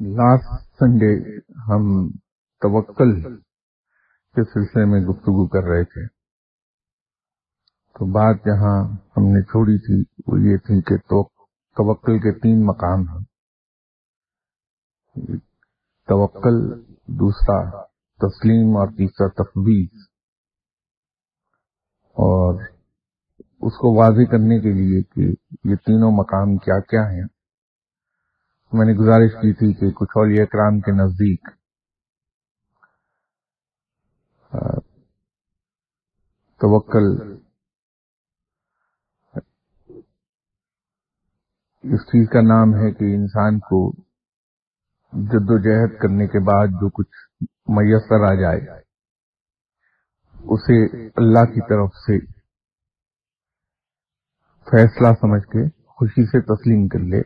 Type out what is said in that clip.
Last Sunday ہم توکل کے سلسلے میں گفتگو کر رہے تھے۔ تو بات جہاں ہم نے چھوڑی تھی، وہ یہ تھی کہ توکل کے تین مقام ہیں۔ توکل، دوسرا تسلیم اور تیسرا تفویض۔ اور اس کو واضح کرنے کے لیے کہ یہ تینوں مقام کیا کیا ہیں۔ میں نے گزارش کی تھی کہ کچھ اولیاء اکرام کے نزدیک توکل، اس چیز کا نام ہے کہ انسان کو جد و جہد کرنے کے بعد جو کچھ میسر آ جائے، اسے اللہ کی طرف سے فیصلہ سمجھ کے خوشی سے تسلیم کر لے۔